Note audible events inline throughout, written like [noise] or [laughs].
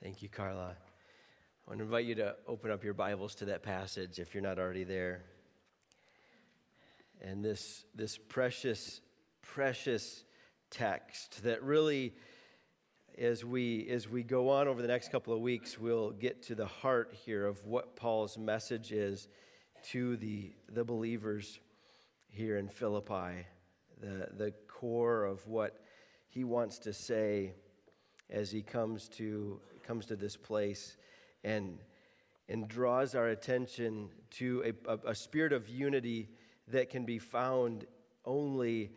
Thank you, Carla. I want to invite you to open up your Bibles to that passage if you're not already there. And this, this precious, precious text that really, as we, as we go on over the next couple of weeks, we'll get to the heart here of what Paul's message is to the, the believers here in Philippi, the, the core of what he wants to say as he comes to comes to this place and, and draws our attention to a, a, a spirit of unity that can be found only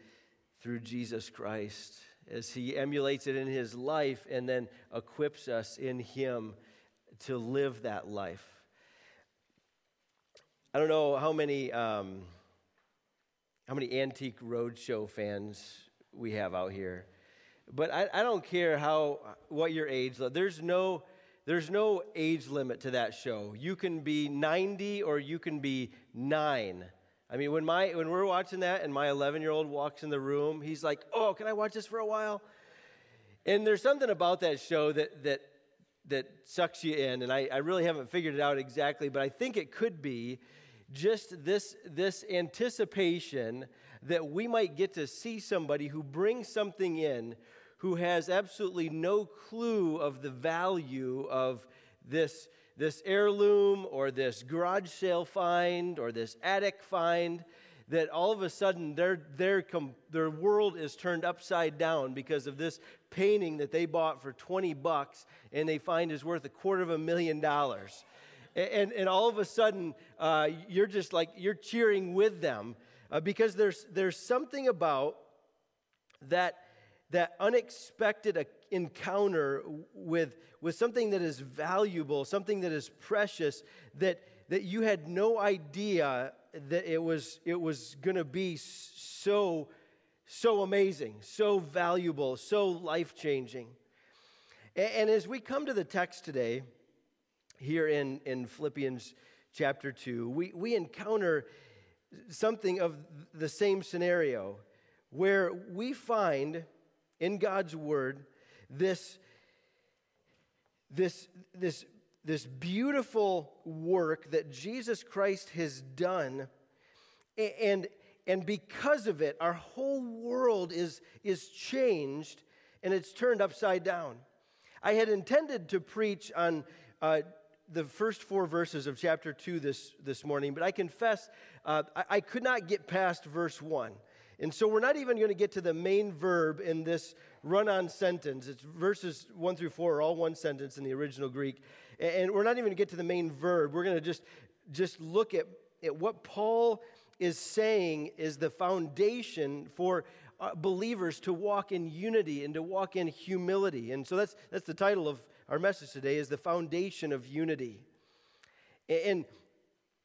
through Jesus Christ as he emulates it in his life and then equips us in him to live that life. I don't know how many um, how many antique roadshow fans we have out here. But I, I don't care how what your age. There's no there's no age limit to that show. You can be 90 or you can be nine. I mean, when my when we're watching that and my 11 year old walks in the room, he's like, "Oh, can I watch this for a while?" And there's something about that show that that that sucks you in, and I, I really haven't figured it out exactly, but I think it could be just this this anticipation that we might get to see somebody who brings something in who has absolutely no clue of the value of this, this heirloom or this garage sale find or this attic find, that all of a sudden their, their, their world is turned upside down because of this painting that they bought for 20 bucks and they find is worth a quarter of a million dollars. And, and all of a sudden, uh, you're just like, you're cheering with them uh, because there's, there's something about that that unexpected encounter with, with something that is valuable, something that is precious, that, that you had no idea that it was, it was going to be so, so amazing, so valuable, so life changing. And, and as we come to the text today, here in, in Philippians chapter 2, we, we encounter something of the same scenario where we find in God's word this, this, this, this beautiful work that Jesus Christ has done. And, and because of it, our whole world is, is changed and it's turned upside down. I had intended to preach on uh, the first four verses of chapter 2 this, this morning, but I confess uh, I, I could not get past verse 1. And so we're not even going to get to the main verb in this run on sentence. It's verses one through four are all one sentence in the original Greek. And we're not even going to get to the main verb. We're going to just, just look at, at what Paul is saying is the foundation for uh, believers to walk in unity and to walk in humility. And so that's, that's the title of our message today is the foundation of unity. And,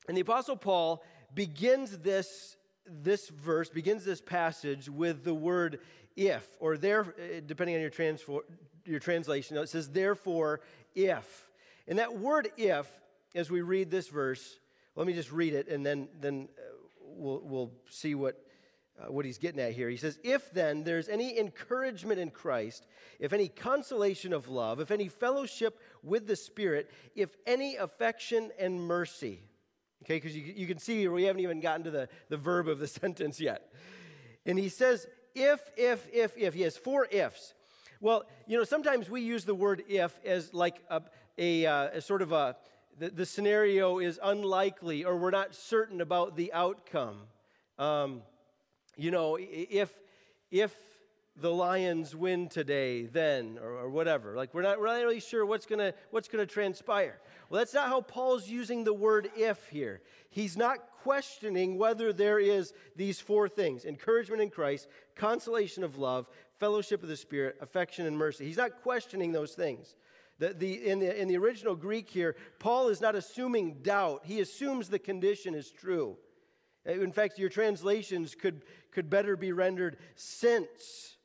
and the Apostle Paul begins this this verse begins this passage with the word if, or there, uh, depending on your, transfor, your translation, it says therefore if. And that word if, as we read this verse, let me just read it and then, then uh, we'll, we'll see what, uh, what he's getting at here. He says, If then there's any encouragement in Christ, if any consolation of love, if any fellowship with the Spirit, if any affection and mercy, Okay, because you, you can see we haven't even gotten to the, the verb of the [laughs] sentence yet. And he says, if, if, if, if. He has four ifs. Well, you know, sometimes we use the word if as like a, a, uh, a sort of a, the, the, scenario is unlikely or we're not certain about the outcome. Um, you know, if, if the Lions win today, then, or, or whatever, like we're not really sure what's going what's going to transpire. Well, that's not how Paul's using the word if here. He's not questioning whether there is these four things encouragement in Christ, consolation of love, fellowship of the Spirit, affection, and mercy. He's not questioning those things. The, the, in, the, in the original Greek here, Paul is not assuming doubt, he assumes the condition is true. In fact, your translations could, could better be rendered since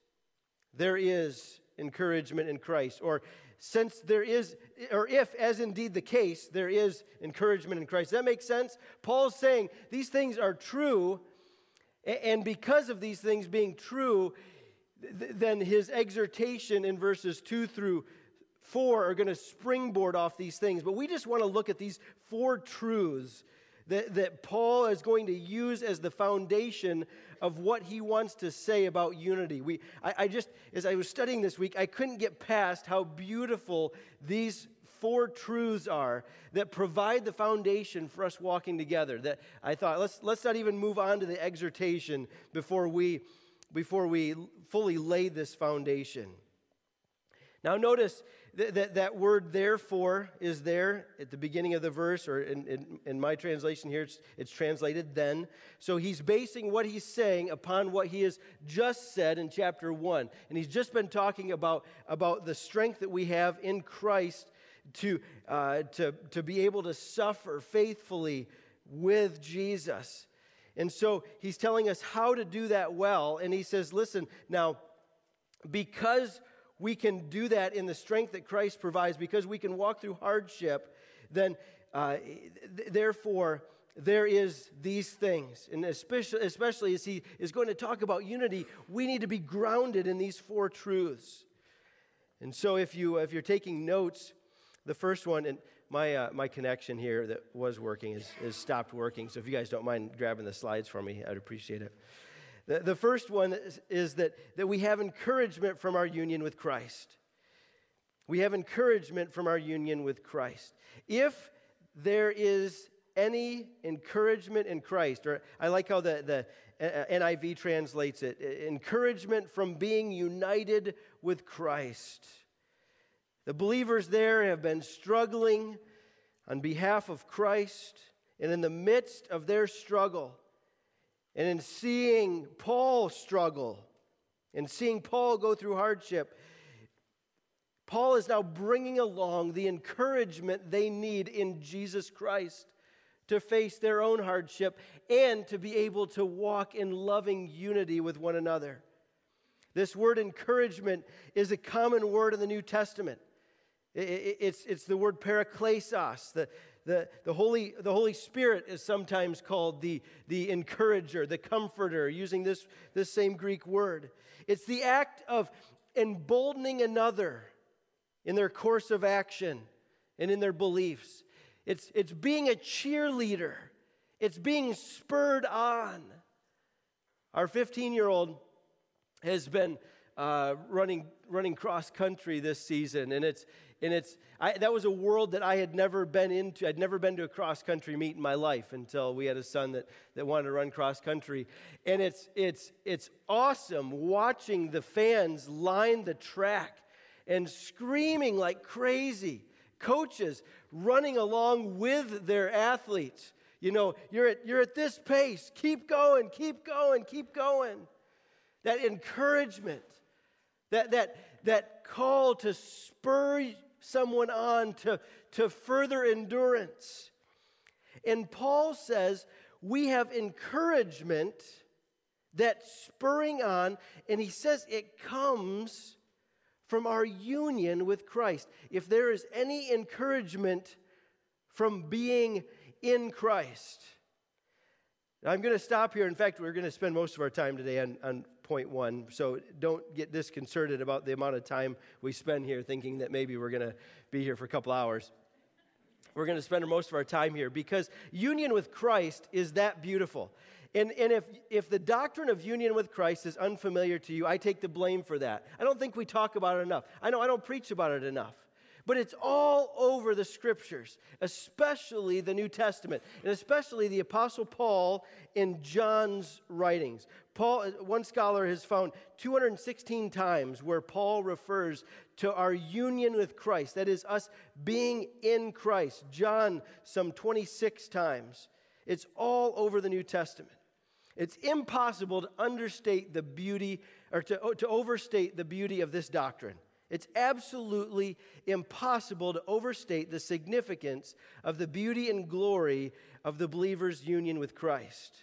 there is encouragement in Christ, or since there is, or if, as indeed the case, there is encouragement in Christ. Does that make sense? Paul's saying these things are true, and because of these things being true, then his exhortation in verses 2 through four are going to springboard off these things, but we just want to look at these four truths that, that Paul is going to use as the foundation of what he wants to say about unity. We, I, I just, as I was studying this week, I couldn't get past how beautiful these four truths are that provide the foundation for us walking together. That I thought, let's, let's not even move on to the exhortation before we, before we fully lay this foundation. Now, notice that, that, that word therefore is there at the beginning of the verse, or in, in, in my translation here, it's, it's translated then. So he's basing what he's saying upon what he has just said in chapter 1. And he's just been talking about, about the strength that we have in Christ to, uh, to, to be able to suffer faithfully with Jesus. And so he's telling us how to do that well. And he says, listen, now, because we can do that in the strength that Christ provides, because we can walk through hardship, then uh, th- therefore, there is these things and especially, especially as he is going to talk about unity we need to be grounded in these four truths and so if you if you're taking notes the first one, and my, uh, my connection here that was working is, is stopped working. So if you guys don't mind grabbing the slides for me, I'd appreciate it. The, the first one is, is that, that we have encouragement from our union with Christ. We have encouragement from our union with Christ. If there is any encouragement in Christ, or I like how the, the uh, NIV translates it encouragement from being united with Christ. The believers there have been struggling on behalf of Christ, and in the midst of their struggle, and in seeing Paul struggle, and seeing Paul go through hardship, Paul is now bringing along the encouragement they need in Jesus Christ to face their own hardship and to be able to walk in loving unity with one another. This word encouragement is a common word in the New Testament. It's, it's the word paraklesis. The, the, the, Holy, the Holy Spirit is sometimes called the, the encourager, the comforter, using this, this same Greek word. It's the act of emboldening another in their course of action and in their beliefs. It's, it's being a cheerleader, it's being spurred on. Our 15 year old has been uh, running, running cross country this season, and it's, and it's I, that was a world that I had never been into. I'd never been to a cross country meet in my life until we had a son that, that wanted to run cross country. And it's, it's, it's awesome watching the fans line the track and screaming like crazy. Coaches running along with their athletes. You know, you're at, you're at this pace. Keep going, keep going, keep going. That encouragement, that, that, that call to spur someone on to, to further endurance. And Paul says we have encouragement that spurring on, and he says it comes from our union with Christ. If there is any encouragement from being in Christ, I'm going to stop here. In fact, we're going to spend most of our time today on, on So don't get disconcerted about the amount of time we spend here thinking that maybe we're going to be here for a couple hours. We're going to spend most of our time here because union with Christ is that beautiful. And, and if, if the doctrine of union with Christ is unfamiliar to you, I take the blame for that. I don't think we talk about it enough. I know I don't preach about it enough. But it's all over the scriptures, especially the New Testament, and especially the Apostle Paul in John's writings. Paul, one scholar has found 216 times where Paul refers to our union with Christ, that is, us being in Christ. John, some 26 times. It's all over the New Testament. It's impossible to understate the beauty or to, to overstate the beauty of this doctrine. It's absolutely impossible to overstate the significance of the beauty and glory of the believer's union with Christ.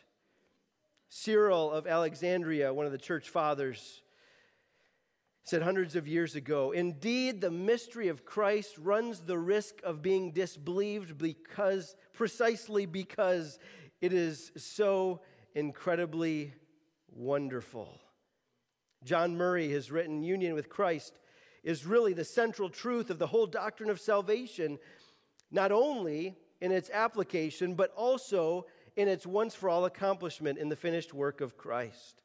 Cyril of Alexandria, one of the church fathers, said hundreds of years ago Indeed, the mystery of Christ runs the risk of being disbelieved because, precisely because it is so incredibly wonderful. John Murray has written Union with Christ is really the central truth of the whole doctrine of salvation, not only in its application, but also in its once for all accomplishment in the finished work of Christ.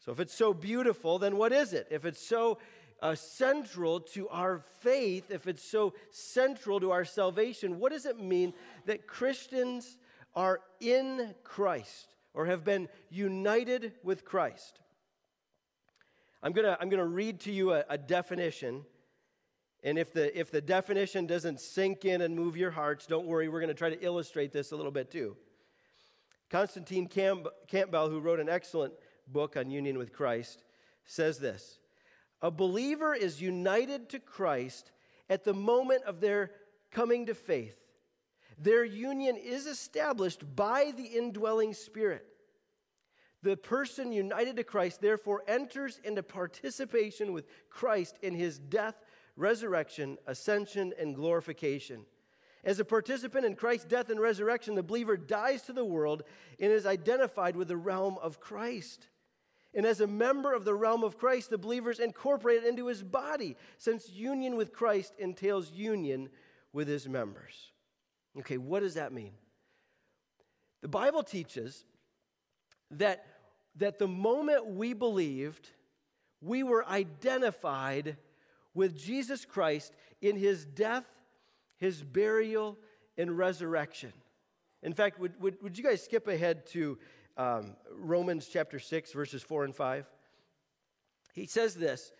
So, if it's so beautiful, then what is it? If it's so uh, central to our faith, if it's so central to our salvation, what does it mean that Christians are in Christ or have been united with Christ? I'm going to I'm to read to you a, a definition. And if the, if the definition doesn't sink in and move your hearts, don't worry, we're going to try to illustrate this a little bit too. Constantine Campbell, who wrote an excellent book on union with Christ, says this A believer is united to Christ at the moment of their coming to faith. Their union is established by the indwelling Spirit. The person united to Christ, therefore, enters into participation with Christ in his death, resurrection, ascension, and glorification. As a participant in Christ's death and resurrection, the believer dies to the world and is identified with the realm of Christ. And as a member of the realm of Christ, the believer is incorporated into his body, since union with Christ entails union with his members. Okay, what does that mean? The Bible teaches that, that the moment we believed, we were identified with Jesus Christ in his death, his burial, and resurrection. In fact, would, would, would you guys skip ahead to um, Romans chapter 6, verses 4 and 5. He says this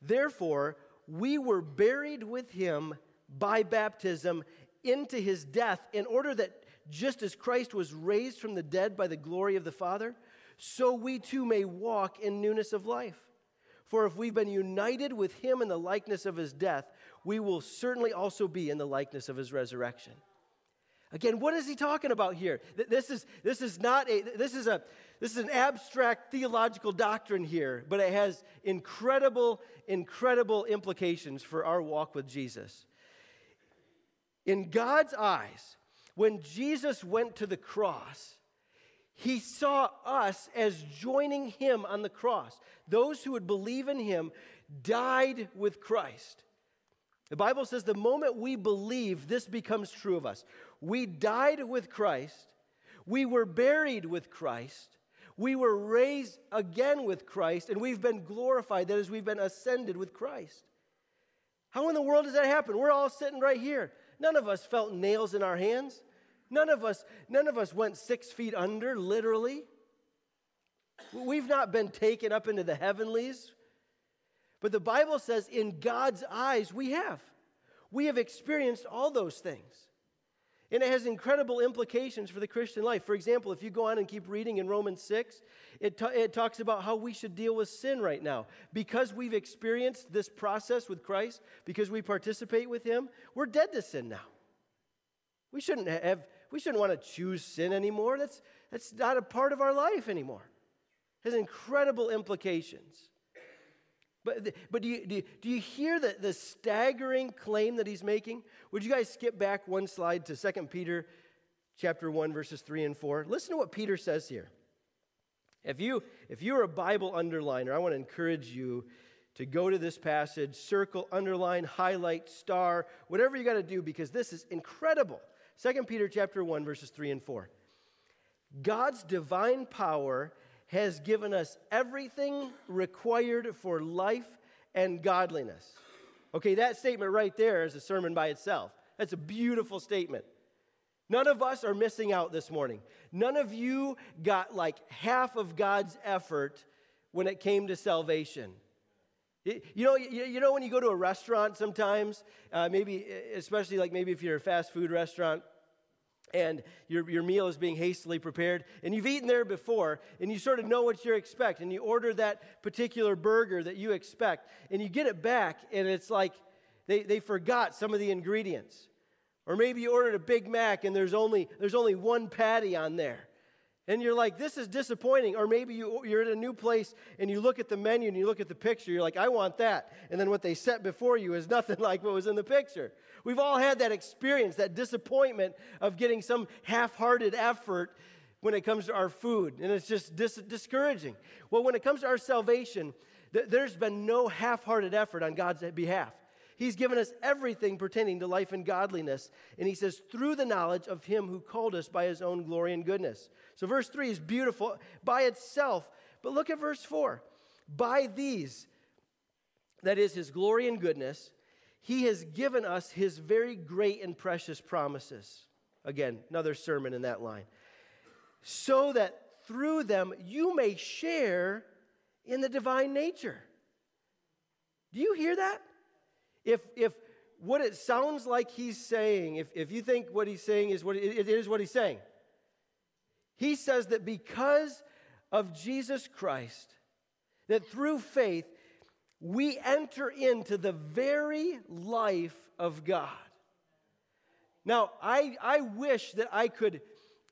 Therefore, we were buried with him by baptism into his death, in order that just as Christ was raised from the dead by the glory of the Father, so we too may walk in newness of life. For if we've been united with him in the likeness of his death, we will certainly also be in the likeness of his resurrection. Again, what is he talking about here? This is, this is not a, this is a, this is an abstract theological doctrine here, but it has incredible, incredible implications for our walk with Jesus. In God's eyes, when Jesus went to the cross, he saw us as joining him on the cross. Those who would believe in him died with Christ. The Bible says the moment we believe, this becomes true of us. We died with Christ, we were buried with Christ, we were raised again with Christ, and we've been glorified. That is, we've been ascended with Christ. How in the world does that happen? We're all sitting right here. None of us felt nails in our hands. None of us, none of us went six feet under, literally. We've not been taken up into the heavenlies. But the Bible says, in God's eyes, we have. We have experienced all those things. And it has incredible implications for the Christian life. For example, if you go on and keep reading in Romans 6, it, it talks about how we should deal with sin right now. Because we've experienced this process with Christ, because we participate with Him, we're dead to sin now. We shouldn't have, we shouldn't want to choose sin anymore. That's, that's not a part of our life anymore. It has incredible implications. But, but do, you, do, you, do you hear the, the staggering claim that he's making? Would you guys skip back one slide to 2 Peter chapter 1, verses 3 and 4? Listen to what Peter says here. If, you, if you're a Bible underliner, I want to encourage you to go to this passage, circle, underline, highlight, star, whatever you got to do, because this is incredible. 2 Peter chapter 1, verses 3 and 4. God's divine power has given us everything required for life and godliness. Okay, that statement right there is a sermon by itself. That's a beautiful statement. None of us are missing out this morning. None of you got like half of God's effort when it came to salvation. You know, you know when you go to a restaurant sometimes, uh, maybe especially like maybe if you're a fast food restaurant, and your, your meal is being hastily prepared, and you've eaten there before, and you sort of know what you expect, and you order that particular burger that you expect, and you get it back, and it's like they, they forgot some of the ingredients. Or maybe you ordered a Big Mac, and there's only, there's only one patty on there. And you're like, this is disappointing. Or maybe you, you're at a new place and you look at the menu and you look at the picture, you're like, I want that. And then what they set before you is [laughs] nothing like what was in the picture. We've all had that experience, that disappointment of getting some half hearted effort when it comes to our food. And it's just dis- discouraging. Well, when it comes to our salvation, There's been no half hearted effort on God's behalf. He's given us everything pertaining to life and godliness. And he says, through the knowledge of him who called us by his own glory and goodness. So, verse 3 is beautiful by itself. But look at verse 4. By these, that is his glory and goodness, he has given us his very great and precious promises. Again, another sermon in that line. So that through them you may share in the divine nature. Do you hear that? If, if what it sounds like he's saying, if, if you think what he's saying is what it, it is what he's saying, he says that because of Jesus Christ, that through faith, we enter into the very life of God. Now, I, I wish that I could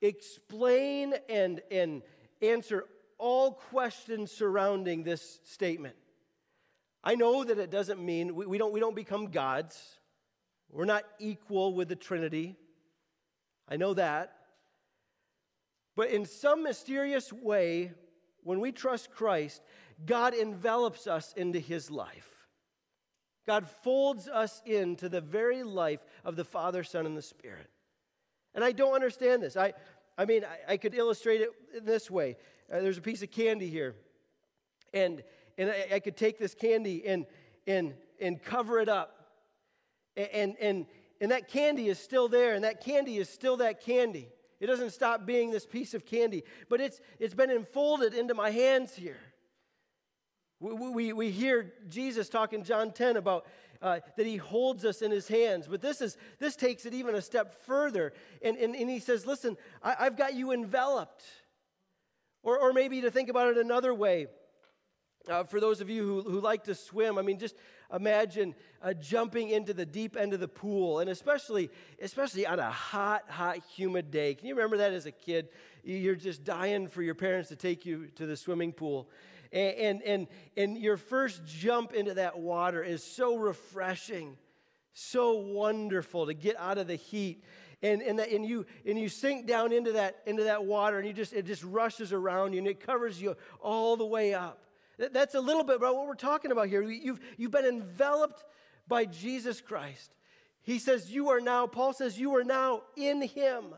explain and, and answer all questions surrounding this statement. I know that it doesn't mean we, we, don't, we don't become gods. We're not equal with the Trinity. I know that. But in some mysterious way, when we trust Christ, God envelops us into his life. God folds us into the very life of the Father, Son, and the Spirit. And I don't understand this. I, I mean, I, I could illustrate it this way. Uh, there's a piece of candy here. And, and I, I, could take this candy and, and, and cover it up. And, and, and that candy is still there, and that candy is still that candy. It doesn't stop being this piece of candy, but it's, it's been enfolded into my hands here. We, we, we hear Jesus talk in John 10 about uh, that he holds us in his hands. But this, is, this takes it even a step further. And, and, and he says, Listen, I, I've got you enveloped. Or, or maybe to think about it another way, uh, for those of you who, who like to swim, I mean, just imagine uh, jumping into the deep end of the pool, and especially, especially on a hot, hot, humid day. Can you remember that as a kid? You're just dying for your parents to take you to the swimming pool. And, and, and, and your first jump into that water is so refreshing, so wonderful to get out of the heat and, and, that, and, you, and you sink down into that, into that water and you just, it just rushes around you and it covers you all the way up. That, that's a little bit about what we're talking about here. You've, you've been enveloped by Jesus Christ. He says, You are now, Paul says, You are now in Him.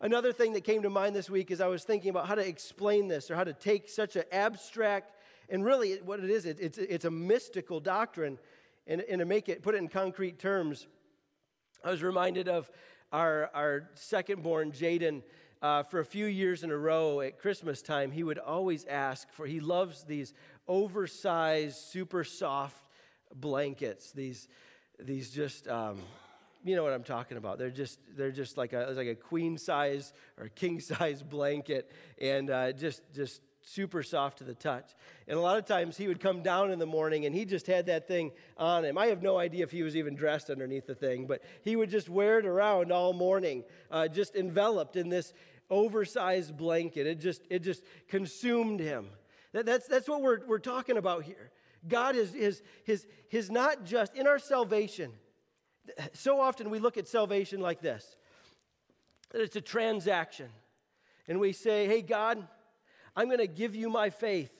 Another thing that came to mind this week is I was thinking about how to explain this or how to take such an abstract, and really what it is, it, it's, it's a mystical doctrine, and, and to make it, put it in concrete terms. I was reminded of our, our second born, Jaden. Uh, for a few years in a row at Christmas time, he would always ask for, he loves these oversized, super soft blankets, these, these just, um, you know what I'm talking about. They're just, they're just like a, like a queen size or king [laughs] size blanket and uh, just, just super soft to the touch. And a lot of times he would come down in the morning and he just had that thing on him. I have no idea if he was even dressed underneath the thing, but he would just wear it around all morning, uh, just enveloped in this oversized blanket. It just, it just consumed him. That, that's, that's what we're, we're talking about here. God is, is, is, is not just in our salvation. So often we look at salvation like this that it's a transaction. And we say, hey, God, I'm going to give you my faith.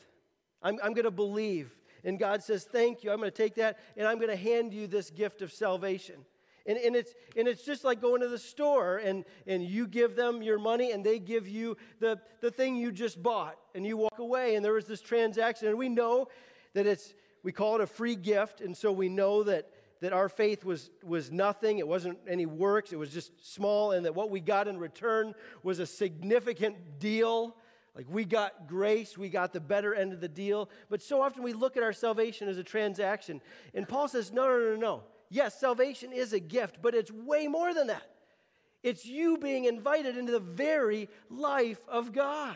I'm, I'm going to believe. And God says, Thank you. I'm going to take that and I'm going to hand you this gift of salvation. And, and, it's, and it's just like going to the store and, and you give them your money and they give you the, the thing you just bought and you walk away. And there was this transaction. And we know that it's, we call it a free gift. And so we know that, that our faith was, was nothing. It wasn't any works. It was just small. And that what we got in return was a significant deal. Like we got grace, we got the better end of the deal. But so often we look at our salvation as a transaction. And Paul says, no, no, no, no. Yes, salvation is a gift, but it's way more than that. It's you being invited into the very life of God.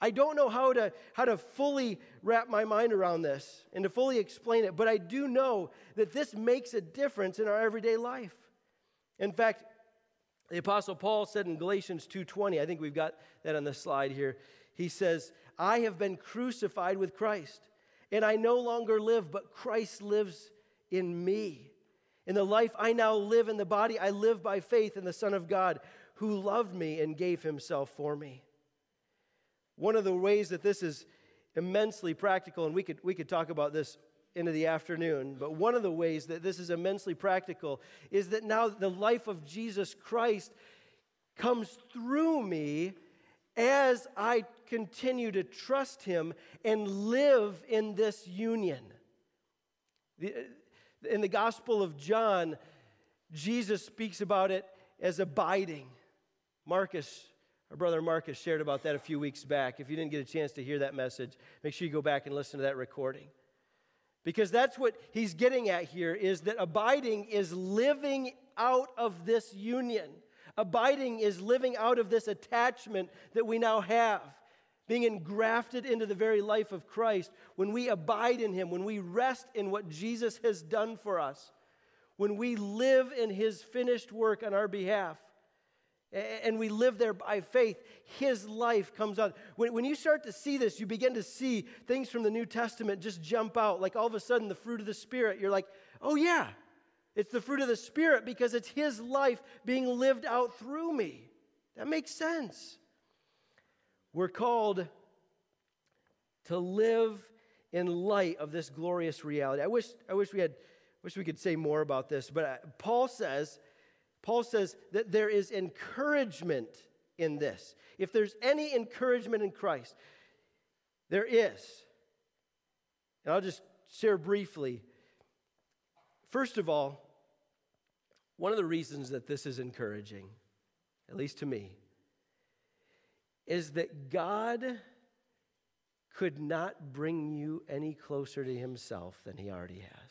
I don't know how to, how to fully wrap my mind around this and to fully explain it, but I do know that this makes a difference in our everyday life. In fact, the apostle Paul said in Galatians 2:20, I think we've got that on the slide here. He says, "I have been crucified with Christ, and I no longer live, but Christ lives in me. In the life I now live in the body, I live by faith in the Son of God, who loved me and gave himself for me." One of the ways that this is immensely practical, and we could, we could talk about this into the afternoon, but one of the ways that this is immensely practical is that now the life of Jesus Christ comes through me as I continue to trust Him and live in this union. In the Gospel of John, Jesus speaks about it as abiding. Marcus, our brother Marcus, shared about that a few weeks back. If you didn't get a chance to hear that message, make sure you go back and listen to that recording. Because that's what he's getting at here is that abiding is living out of this union. Abiding is living out of this attachment that we now have, being engrafted into the very life of Christ. When we abide in Him, when we rest in what Jesus has done for us, when we live in His finished work on our behalf, and we live there by faith, his life comes out. When, when you start to see this, you begin to see things from the New Testament just jump out. Like all of a sudden, the fruit of the Spirit, you're like, oh, yeah, it's the fruit of the Spirit because it's His life being lived out through me. That makes sense. We're called to live in light of this glorious reality. I wish, I wish we had, wish we could say more about this, but uh, Paul says, Paul says that there is encouragement in this. If there's any encouragement in Christ, there is. And I'll just share briefly. First of all, one of the reasons that this is encouraging, at least to me, is that God could not bring you any closer to Himself than He already has.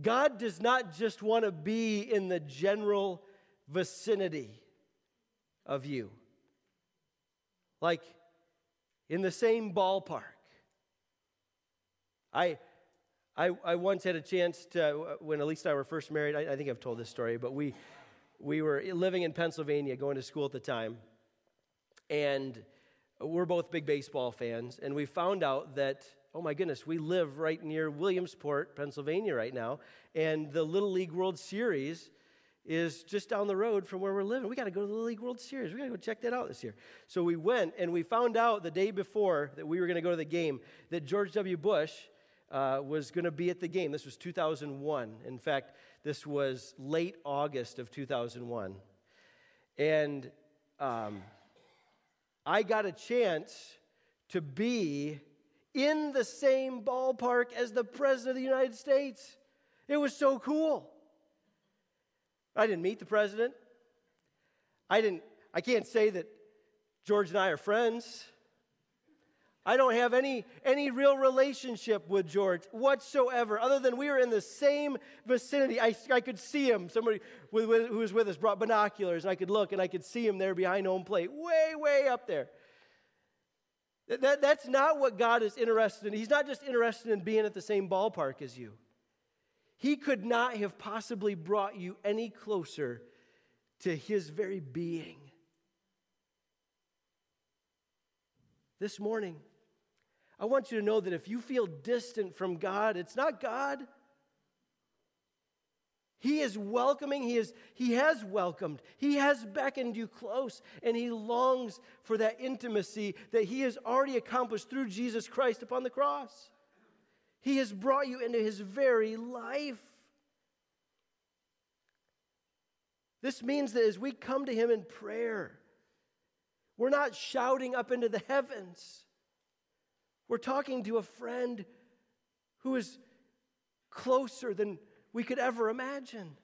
God does not just want to be in the general vicinity of you, like in the same ballpark. I, I, I once had a chance to, when Elise and I were first married, I, I think I've told this story, but we, we were living in Pennsylvania, going to school at the time, and we're both big baseball fans, and we found out that, oh my goodness, we live right near Williamsport, Pennsylvania right now, and the Little League World Series is just down the road from where we're living. We got to go to the Little League World Series. We got to go check that out this year. So we went, and we found out the day before that we were going to go to the game that George W. Bush uh, was going to be at the game. This was 2001. In fact, this was late August of 2001. And um, I got a chance to be in the same ballpark as the President of the United States. It was so cool. I didn't meet the President. I didn't, I can't say that George and I are friends. I don't have any, any real relationship with George whatsoever, other than we were in the same vicinity. I, I could see him. Somebody with, with, who was with us brought binoculars, and I could look and I could see him there behind home plate, way, way up there. That, that, that's not what God is interested in. He's not just interested in being at the same ballpark as you. He could not have possibly brought you any closer to his very being. This morning, I want you to know that if you feel distant from God, it's not God. He is welcoming, he, is, he has welcomed, he has beckoned you close, and he longs for that intimacy that he has already accomplished through Jesus Christ upon the cross. He has brought you into his very life. This means that as we come to him in prayer, we're not shouting up into the heavens. We're talking to a friend who is closer than we could ever imagine.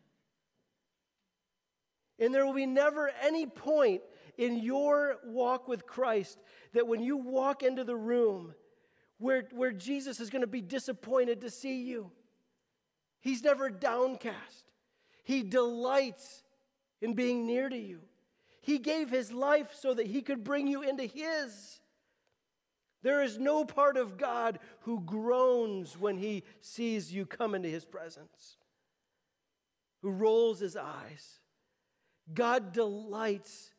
And there will be never any point in your walk with Christ that when you walk into the room where, where Jesus is going to be disappointed to see you. He's never downcast. He delights in being near to you. He gave his life so that he could bring you into his. There is no part of God who groans when he sees you come into his presence, who rolls his eyes. God delights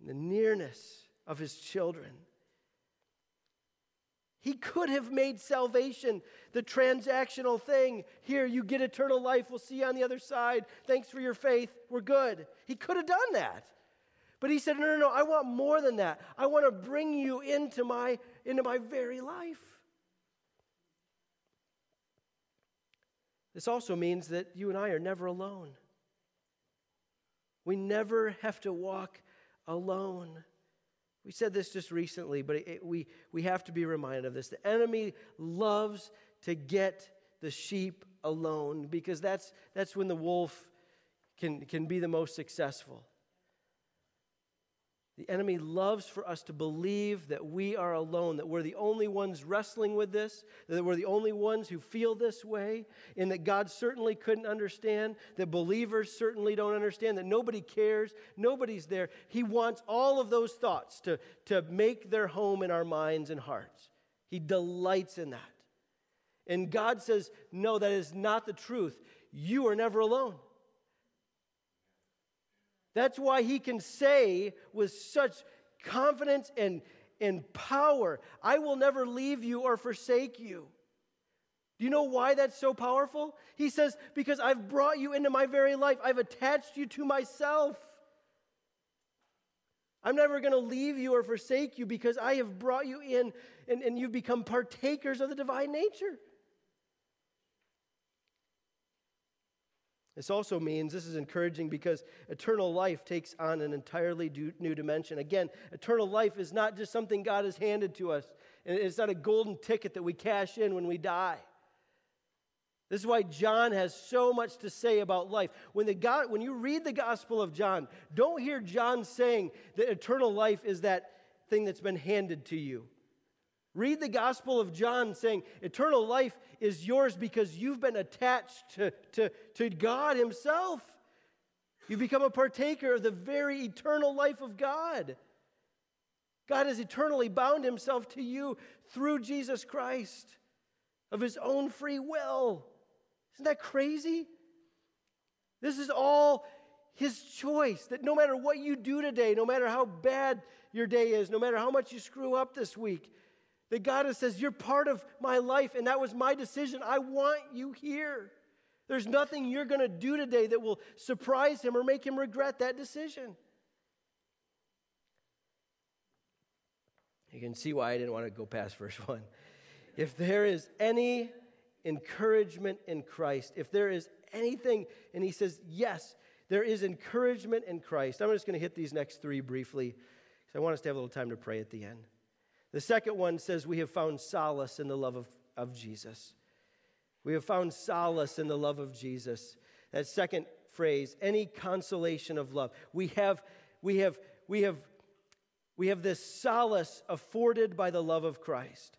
in the nearness of his children. He could have made salvation the transactional thing. Here, you get eternal life. We'll see you on the other side. Thanks for your faith. We're good. He could have done that. But he said, No, no, no, I want more than that. I want to bring you into my, into my very life. This also means that you and I are never alone. We never have to walk alone. We said this just recently, but it, we, we have to be reminded of this. The enemy loves to get the sheep alone because that's, that's when the wolf can, can be the most successful. The enemy loves for us to believe that we are alone, that we're the only ones wrestling with this, that we're the only ones who feel this way, and that God certainly couldn't understand, that believers certainly don't understand, that nobody cares, nobody's there. He wants all of those thoughts to, to make their home in our minds and hearts. He delights in that. And God says, No, that is not the truth. You are never alone. That's why he can say with such confidence and, and power, I will never leave you or forsake you. Do you know why that's so powerful? He says, Because I've brought you into my very life, I've attached you to myself. I'm never going to leave you or forsake you because I have brought you in and, and you've become partakers of the divine nature. This also means this is encouraging because eternal life takes on an entirely new dimension. Again, eternal life is not just something God has handed to us, and it's not a golden ticket that we cash in when we die. This is why John has so much to say about life. When, the God, when you read the Gospel of John, don't hear John saying that eternal life is that thing that's been handed to you. Read the Gospel of John saying, Eternal life is yours because you've been attached to, to, to God Himself. You become a partaker of the very eternal life of God. God has eternally bound Himself to you through Jesus Christ of His own free will. Isn't that crazy? This is all His choice that no matter what you do today, no matter how bad your day is, no matter how much you screw up this week, that God has says, You're part of my life, and that was my decision. I want you here. There's nothing you're going to do today that will surprise him or make him regret that decision. You can see why I didn't want to go past verse [laughs] 1. If there is any encouragement in Christ, if there is anything, and he says, Yes, there is encouragement in Christ. I'm just going to hit these next three briefly because I want us to have a little time to pray at the end. The second one says, We have found solace in the love of, of Jesus. We have found solace in the love of Jesus. That second phrase, any consolation of love. We have, we have, we have, we have this solace afforded by the love of Christ.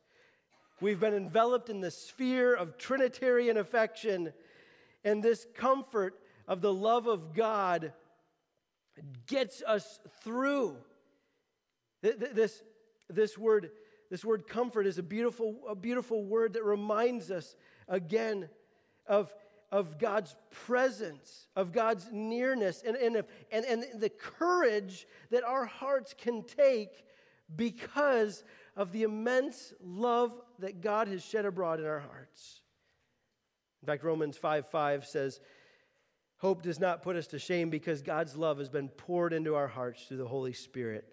We've been enveloped in the sphere of Trinitarian affection, and this comfort of the love of God gets us through. This, this word, this word comfort is a beautiful, a beautiful word that reminds us again of, of God's presence, of God's nearness, and, and, and, and the courage that our hearts can take because of the immense love that God has shed abroad in our hearts. In fact, Romans 5 5 says, Hope does not put us to shame because God's love has been poured into our hearts through the Holy Spirit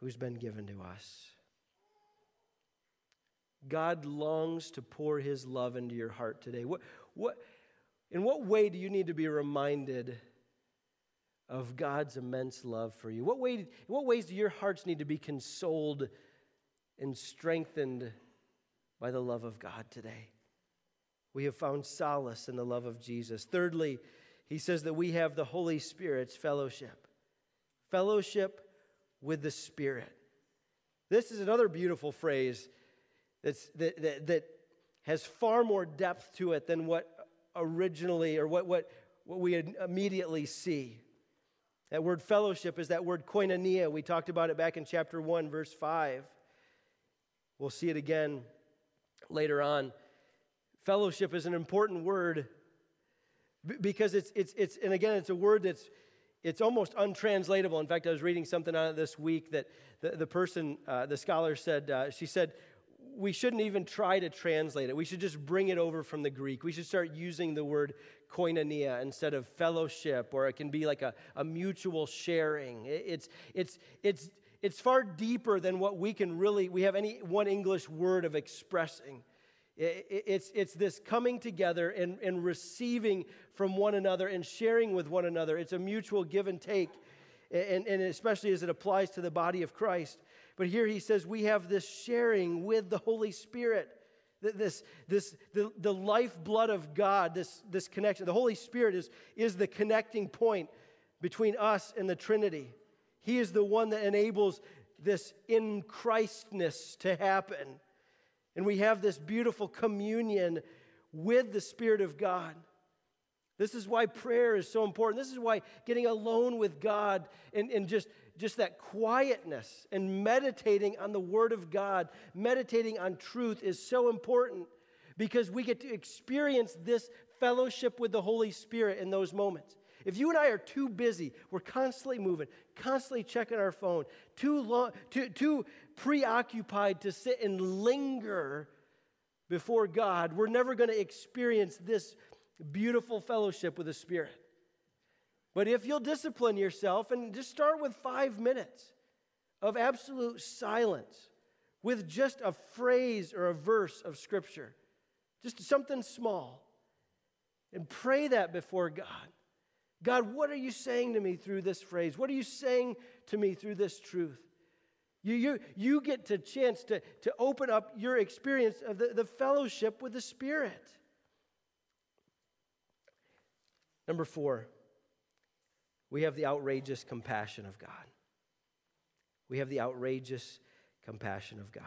who's been given to us. God longs to pour his love into your heart today. What, what, in what way do you need to be reminded of God's immense love for you? What, way, in what ways do your hearts need to be consoled and strengthened by the love of God today? We have found solace in the love of Jesus. Thirdly, he says that we have the Holy Spirit's fellowship. Fellowship with the Spirit. This is another beautiful phrase that's, that, that, that has far more depth to it than what originally or what, what, what we immediately see. That word fellowship is that word koinonia. We talked about it back in chapter 1, verse 5. We'll see it again later on. Fellowship is an important word because it's, it's, it's and again, it's a word that's it's almost untranslatable. In fact, I was reading something on it this week that the, the person, uh, the scholar said, uh, she said, we shouldn't even try to translate it. We should just bring it over from the Greek. We should start using the word koinonia instead of fellowship, or it can be like a, a mutual sharing. It's, it's, it's, it's far deeper than what we can really, we have any one English word of expressing. It's, it's this coming together and, and receiving from one another and sharing with one another. It's a mutual give and take, and, and especially as it applies to the body of Christ. But here he says we have this sharing with the Holy Spirit. This, this, the, the lifeblood of God, this, this connection. The Holy Spirit is, is the connecting point between us and the Trinity. He is the one that enables this in Christness to happen. And we have this beautiful communion with the Spirit of God. This is why prayer is so important. This is why getting alone with God and, and just just that quietness and meditating on the Word of God, meditating on truth is so important because we get to experience this fellowship with the Holy Spirit in those moments. If you and I are too busy, we're constantly moving, constantly checking our phone, too, long, too, too preoccupied to sit and linger before God, we're never going to experience this beautiful fellowship with the Spirit. But if you'll discipline yourself and just start with five minutes of absolute silence with just a phrase or a verse of Scripture, just something small, and pray that before God. God, what are you saying to me through this phrase? What are you saying to me through this truth? You, you, you get to chance to, to open up your experience of the, the fellowship with the Spirit. Number four, we have the outrageous compassion of God. We have the outrageous compassion of God.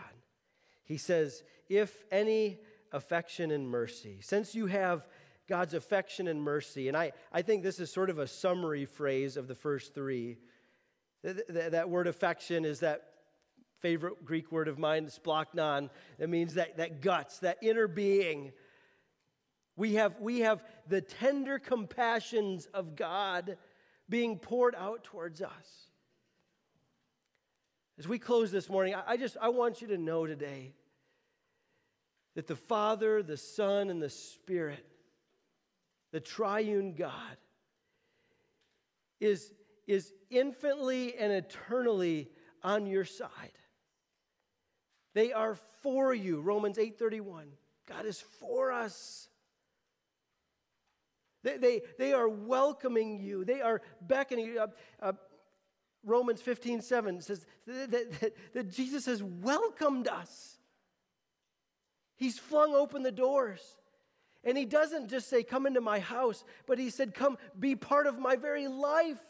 He says, If any affection and mercy, since you have God's affection and mercy, and I, I think this is sort of a summary phrase of the first three. That word affection is that favorite Greek word of mine, it's splanchnon. It means that, that guts, that inner being. We have, we have the tender compassions of God being poured out towards us. As we close this morning, I just I want you to know today that the Father, the Son, and the Spirit, the triune God, is, is infinitely and eternally on your side. They are for you. Romans 8:31. God is for us. They, they, they are welcoming you, they are beckoning you. Uh, uh, Romans 15 7 says that, that, that Jesus has welcomed us. He's flung open the doors. And he doesn't just say, Come into my house, but he said, Come be part of my very life.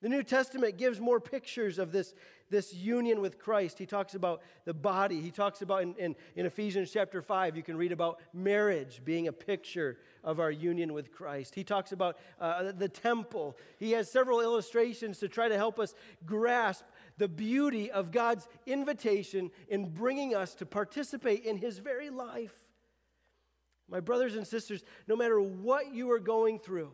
The New Testament gives more pictures of this, this union with Christ. He talks about the body. He talks about in, in, in, Ephesians chapter 5, you can read about marriage being a picture of our union with Christ. He talks about uh, the temple. He has several illustrations to try to help us grasp the beauty of God's invitation in bringing us to participate in His very life. My brothers and sisters, no matter what you are going through,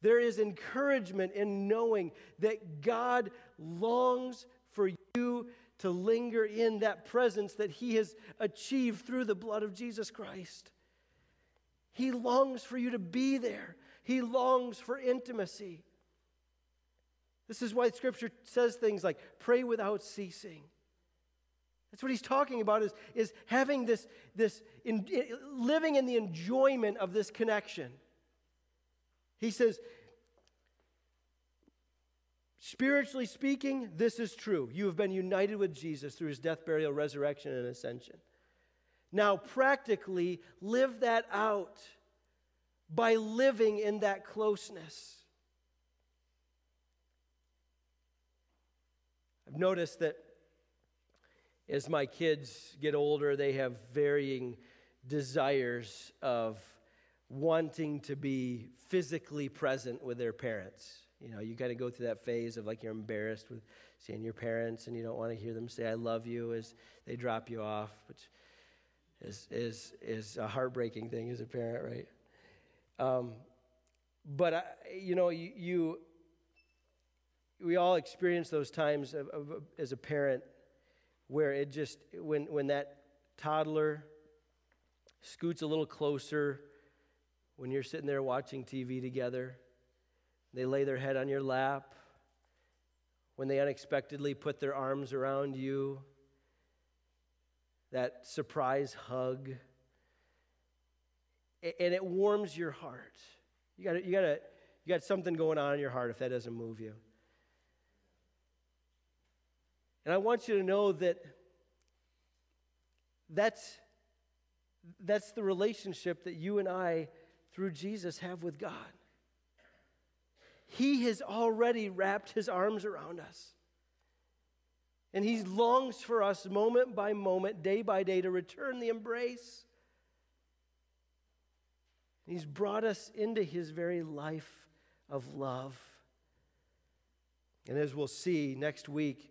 there is encouragement in knowing that God longs for you to linger in that presence that He has achieved through the blood of Jesus Christ. He longs for you to be there, He longs for intimacy. This is why Scripture says things like pray without ceasing. That's what he's talking about is, is having this, this in, in, living in the enjoyment of this connection. He says, spiritually speaking, this is true. You have been united with Jesus through his death, burial, resurrection, and ascension. Now, practically, live that out by living in that closeness. I've noticed that as my kids get older, they have varying desires of wanting to be physically present with their parents. You know, you got to go through that phase of like you're embarrassed with seeing your parents and you don't want to hear them say, I love you as they drop you off, which is, is, is a heartbreaking thing as a parent, right? Um, but, I, you know, you, you, we all experience those times of, of, as a parent where it just, when, when that toddler scoots a little closer, when you're sitting there watching TV together, they lay their head on your lap, when they unexpectedly put their arms around you, that surprise hug, and it warms your heart. You got you got you got something going on in your heart if that doesn't move you. And I want you to know that that's, that's the relationship that you and I, through Jesus, have with God. He has already wrapped his arms around us. And he longs for us moment by moment, day by day, to return the embrace. He's brought us into his very life of love. And as we'll see next week,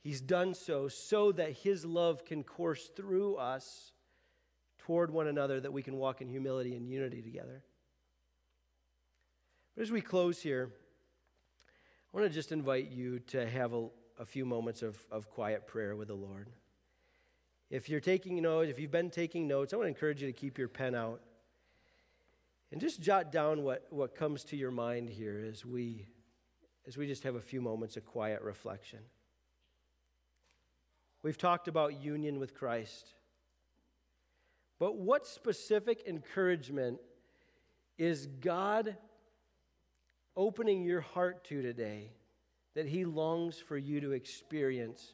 He's done so so that His love can course through us toward one another, that we can walk in humility and unity together. As we close here, I want to just invite you to have a, a few moments of, of quiet prayer with the Lord. If you're taking notes, if you've been taking notes, I want to encourage you to keep your pen out and just jot down what, what comes to your mind here as we, as we just have a few moments of quiet reflection. We've talked about union with Christ. But what specific encouragement is God opening your heart to today that He longs for you to experience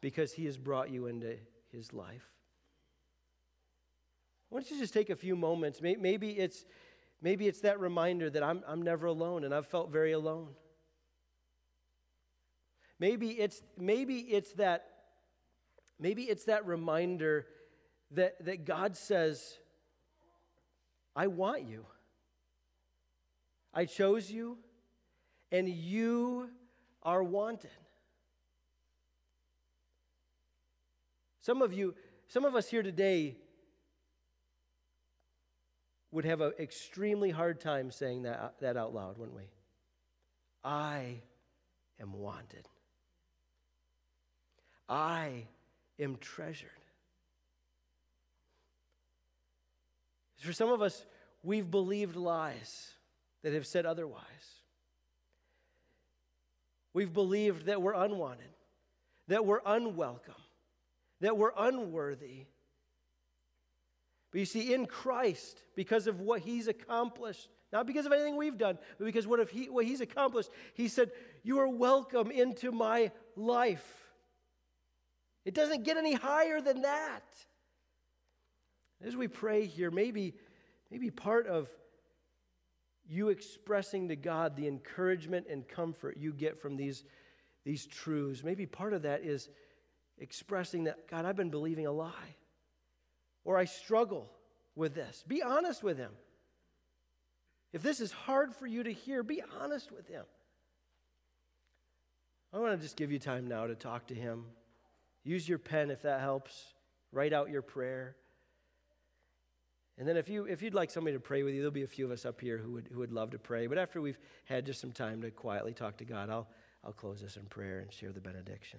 because He has brought you into His life? Why don't you just take a few moments? Maybe it's, maybe it's that reminder that I'm, I'm never alone and I've felt very alone. Maybe it's, maybe it's that Maybe it's that reminder that, that God says, I want you. I chose you, and you are wanted. Some of you, some of us here today would have an extremely hard time saying that, that out loud, wouldn't we? I am wanted. I am treasured. For some of us, we've believed lies that have said otherwise. We've believed that we're unwanted, that we're unwelcome, that we're unworthy. But you see, in Christ, because of what He's accomplished, not because of anything we've done, but because what, he, what He's accomplished, He said, You are welcome into my life. It doesn't get any higher than that. As we pray here, maybe, maybe part of you expressing to God the encouragement and comfort you get from these, these truths, maybe part of that is expressing that, God, I've been believing a lie. Or I struggle with this. Be honest with Him. If this is hard for you to hear, be honest with Him. I want to just give you time now to talk to Him. Use your pen if that helps. Write out your prayer. And then if, you, if you'd like somebody to pray with you, there'll be a few of us up here who would, who would love to pray. But after we've had just some time to quietly talk to God, I'll, I'll close this in prayer and share the benediction.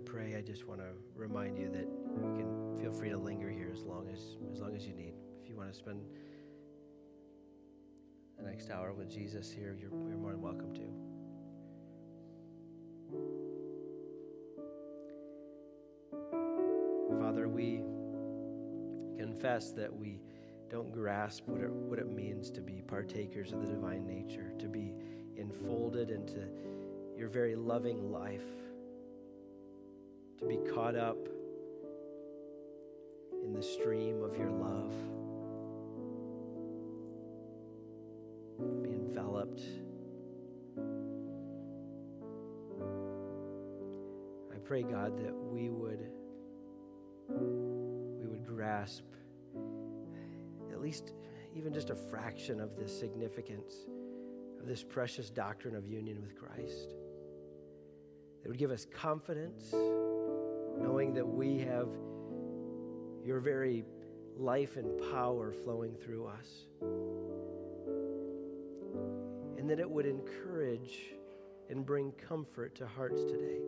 Pray, I just want to remind you that you can feel free to linger here as long as as long as you need. If you want to spend the next hour with Jesus here, you're, you're more than welcome to. Father, we confess that we don't grasp what it, what it means to be partakers of the divine nature, to be enfolded into your very loving life, to be caught up in the stream of your love, be enveloped. I pray, God, that we would we would grasp at least even just a fraction of the significance of this precious doctrine of union with Christ. It would give us confidence, knowing that we have your very life and power flowing through us. And that it would encourage and bring comfort to hearts today.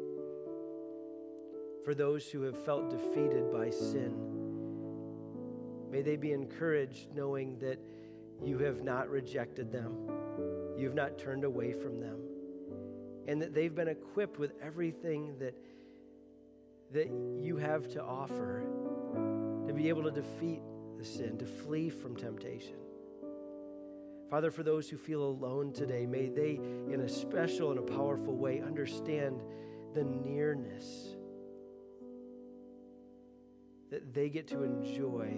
For those who have felt defeated by sin, may they be encouraged knowing that you have not rejected them You've not turned away from them. And that they've been equipped with everything that, that you have to offer to be able to defeat the sin, to flee from temptation. Father, for those who feel alone today, may they, in a special and a powerful way, understand the nearness that they get to enjoy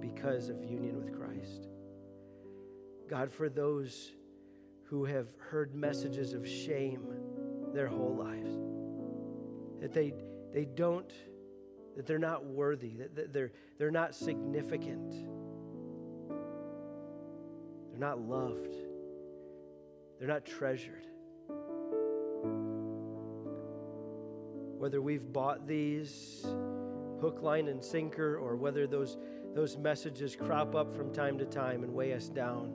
because of union with Christ. God, for those who have heard messages of shame their whole lives, that they, they don't, that they're not worthy, that they're, they're not significant, they're not loved, they're not treasured. Whether we've bought these hook, line, and sinker, or whether those, those messages crop up from time to time and weigh us down.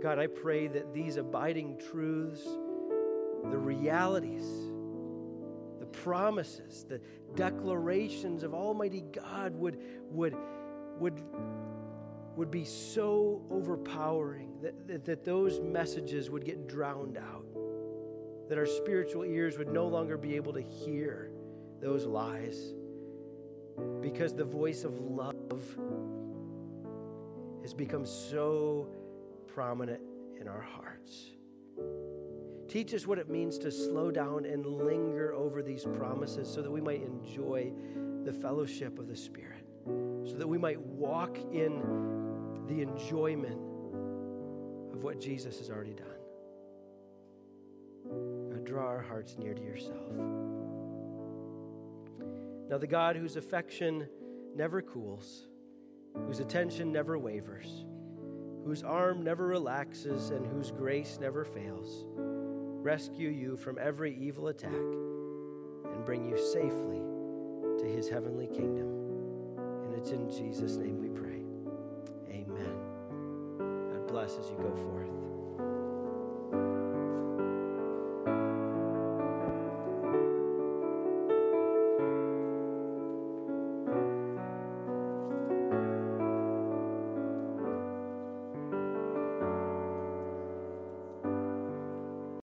God, I pray that these abiding truths, the realities, promises, the declarations of Almighty God would, would, would, would be so overpowering that, that, that those messages would get drowned out, that our spiritual ears would no longer be able to hear those lies because the voice of love has become so prominent in our hearts. Teach us what it means to slow down and linger over these promises so that we might enjoy the fellowship of the Spirit, so that we might walk in the enjoyment of what Jesus has already done. Draw our hearts near to yourself. Now, the God whose affection never cools, whose attention never wavers, whose arm never relaxes and whose grace never fails, rescue you from every evil attack and bring you safely to his heavenly kingdom. And it's in Jesus' name we pray. Amen. God bless as you go forth.